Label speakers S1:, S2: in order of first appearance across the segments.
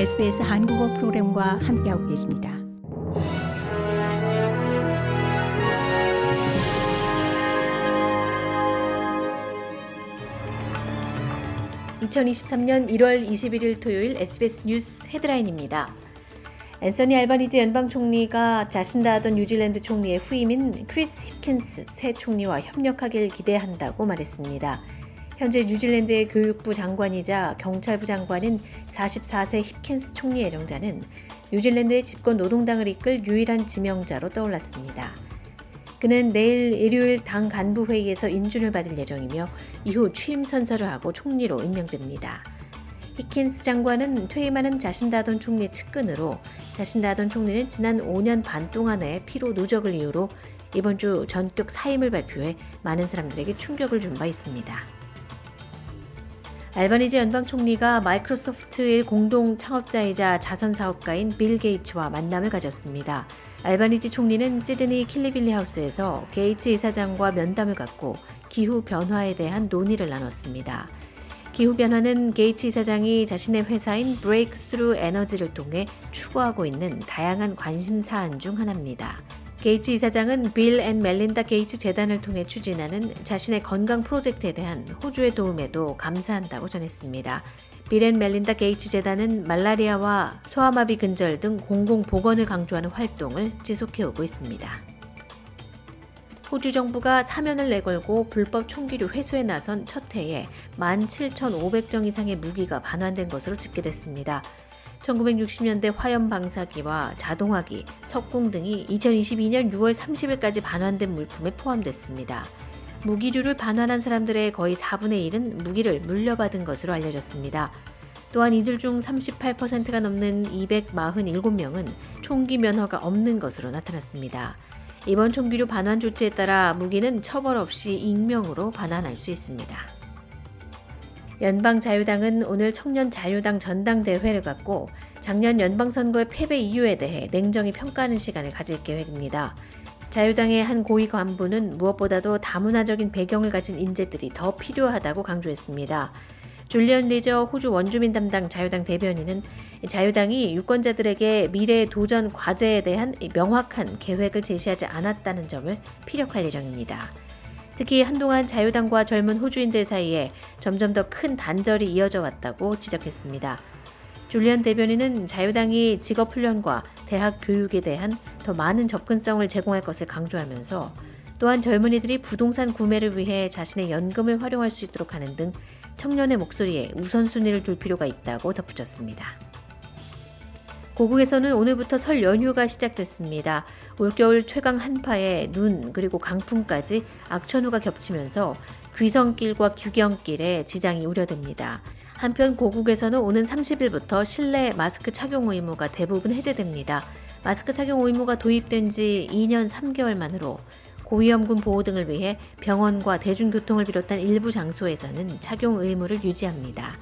S1: SBS 한국어 프로그램과 함께하고 계십니다.
S2: (2023년 1월 21일) 토요일 SBS 뉴스 헤드라인입니다. 앤서니 알바니지 연방 총리가 저신다 아던 뉴질랜드 총리의 후임인 크리스 힙킨스 새 총리와 협력하길 기대한다고 말했습니다. 현재 뉴질랜드의 교육부 장관이자 경찰부 장관인 44세 힙킨스 총리 예정자는 뉴질랜드의 집권 노동당을 이끌 유일한 지명자로 떠올랐습니다. 그는 내일 일요일 당 간부 회의에서 인준을 받을 예정이며 이후 취임 선서를 하고 총리로 임명됩니다. 히킨스 장관은 퇴임하는 저신다 아던 총리 측근으로 저신다 아던 총리는 지난 5년 반 동안의 피로 누적을 이유로 이번 주 전격 사임을 발표해 많은 사람들에게 충격을 준 바 있습니다. 알바니지 연방 총리가 마이크로소프트의 공동 창업자이자 자선 사업가인 빌 게이츠와 만남을 가졌습니다. 알바니지 총리는 시드니 킬리빌리 하우스에서 게이츠 이사장과 면담을 갖고 기후 변화에 대한 논의를 나눴습니다. 기후 변화는 게이츠 이사장이 자신의 회사인 브레이크스루 에너지를 통해 추구하고 있는 다양한 관심 사안 중 하나입니다. 게이츠 이사장은 빌 앤 멜린다 게이츠 재단을 통해 추진하는 자신의 건강 프로젝트에 대한 호주의 도움에도 감사한다고 전했습니다. 빌 앤 멜린다 게이츠 재단은 말라리아와 소아마비 근절 등 공공 보건을 강조하는 활동을 지속해 오고 있습니다. 호주 정부가 사면을 내걸고 불법 총기류 회수에 나선 첫 해에 17,500정 이상의 무기가 반환된 것으로 집계됐습니다. 1960년대 화염 방사기와 자동화기, 석궁 등이 2022년 6월 30일까지 반환된 물품에 포함됐습니다. 무기류를 반환한 사람들의 거의 4분의 1은 무기를 물려받은 것으로 알려졌습니다. 또한 이들 중 38%가 넘는 247명은 총기 면허가 없는 것으로 나타났습니다. 이번 총기류 반환 조치에 따라 무기는 처벌 없이 익명으로 반환할 수 있습니다. 연방 자유당은 오늘 청년 자유당 전당대회를 갖고 작년 연방선거의 패배 이유에 대해 냉정히 평가하는 시간을 가질 계획입니다. 자유당의 한 고위 간부는 무엇보다도 다문화적인 배경을 가진 인재들이 더 필요하다고 강조했습니다. 줄리언 리저 호주 원주민 담당 자유당 대변인은 자유당이 유권자들에게 미래의 도전 과제에 대한 명확한 계획을 제시하지 않았다는 점을 피력할 예정입니다. 특히 한동안 자유당과 젊은 호주인들 사이에 점점 더 큰 단절이 이어져 왔다고 지적했습니다. 줄리안 대변인은 자유당이 직업훈련과 대학 교육에 대한 더 많은 접근성을 제공할 것을 강조하면서 또한 젊은이들이 부동산 구매를 위해 자신의 연금을 활용할 수 있도록 하는 등 청년의 목소리에 우선순위를 둘 필요가 있다고 덧붙였습니다. 고국에서는 오늘부터 설 연휴가 시작됐습니다. 올겨울 최강 한파에 눈 그리고 강풍까지 악천후가 겹치면서 귀성길과 규경길에 지장이 우려됩니다. 한편 고국에서는 오는 30일부터 실내 마스크 착용 의무가 대부분 해제됩니다. 마스크 착용 의무가 도입된 지 2년 3개월 만으로 고위험군 보호 등을 위해 병원과 대중교통을 비롯한 일부 장소에서는 착용 의무를 유지합니다.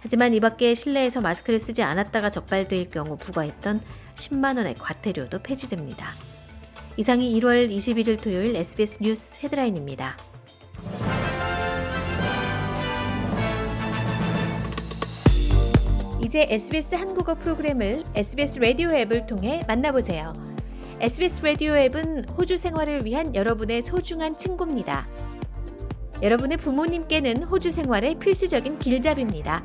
S2: 하지만 이 밖에 실내에서 마스크를 쓰지 않았다가 적발될 경우 부과했던 10만원의 과태료도 폐지됩니다. 이상이 1월 21일 토요일 SBS 뉴스 헤드라인입니다. 이제 SBS 한국어 프로그램을 SBS 라디오 앱을 통해 만나보세요. SBS 라디오 앱은 호주 생활을 위한 여러분의 소중한 친구입니다. 여러분의 부모님께는 호주 생활의 필수적인 길잡이입니다.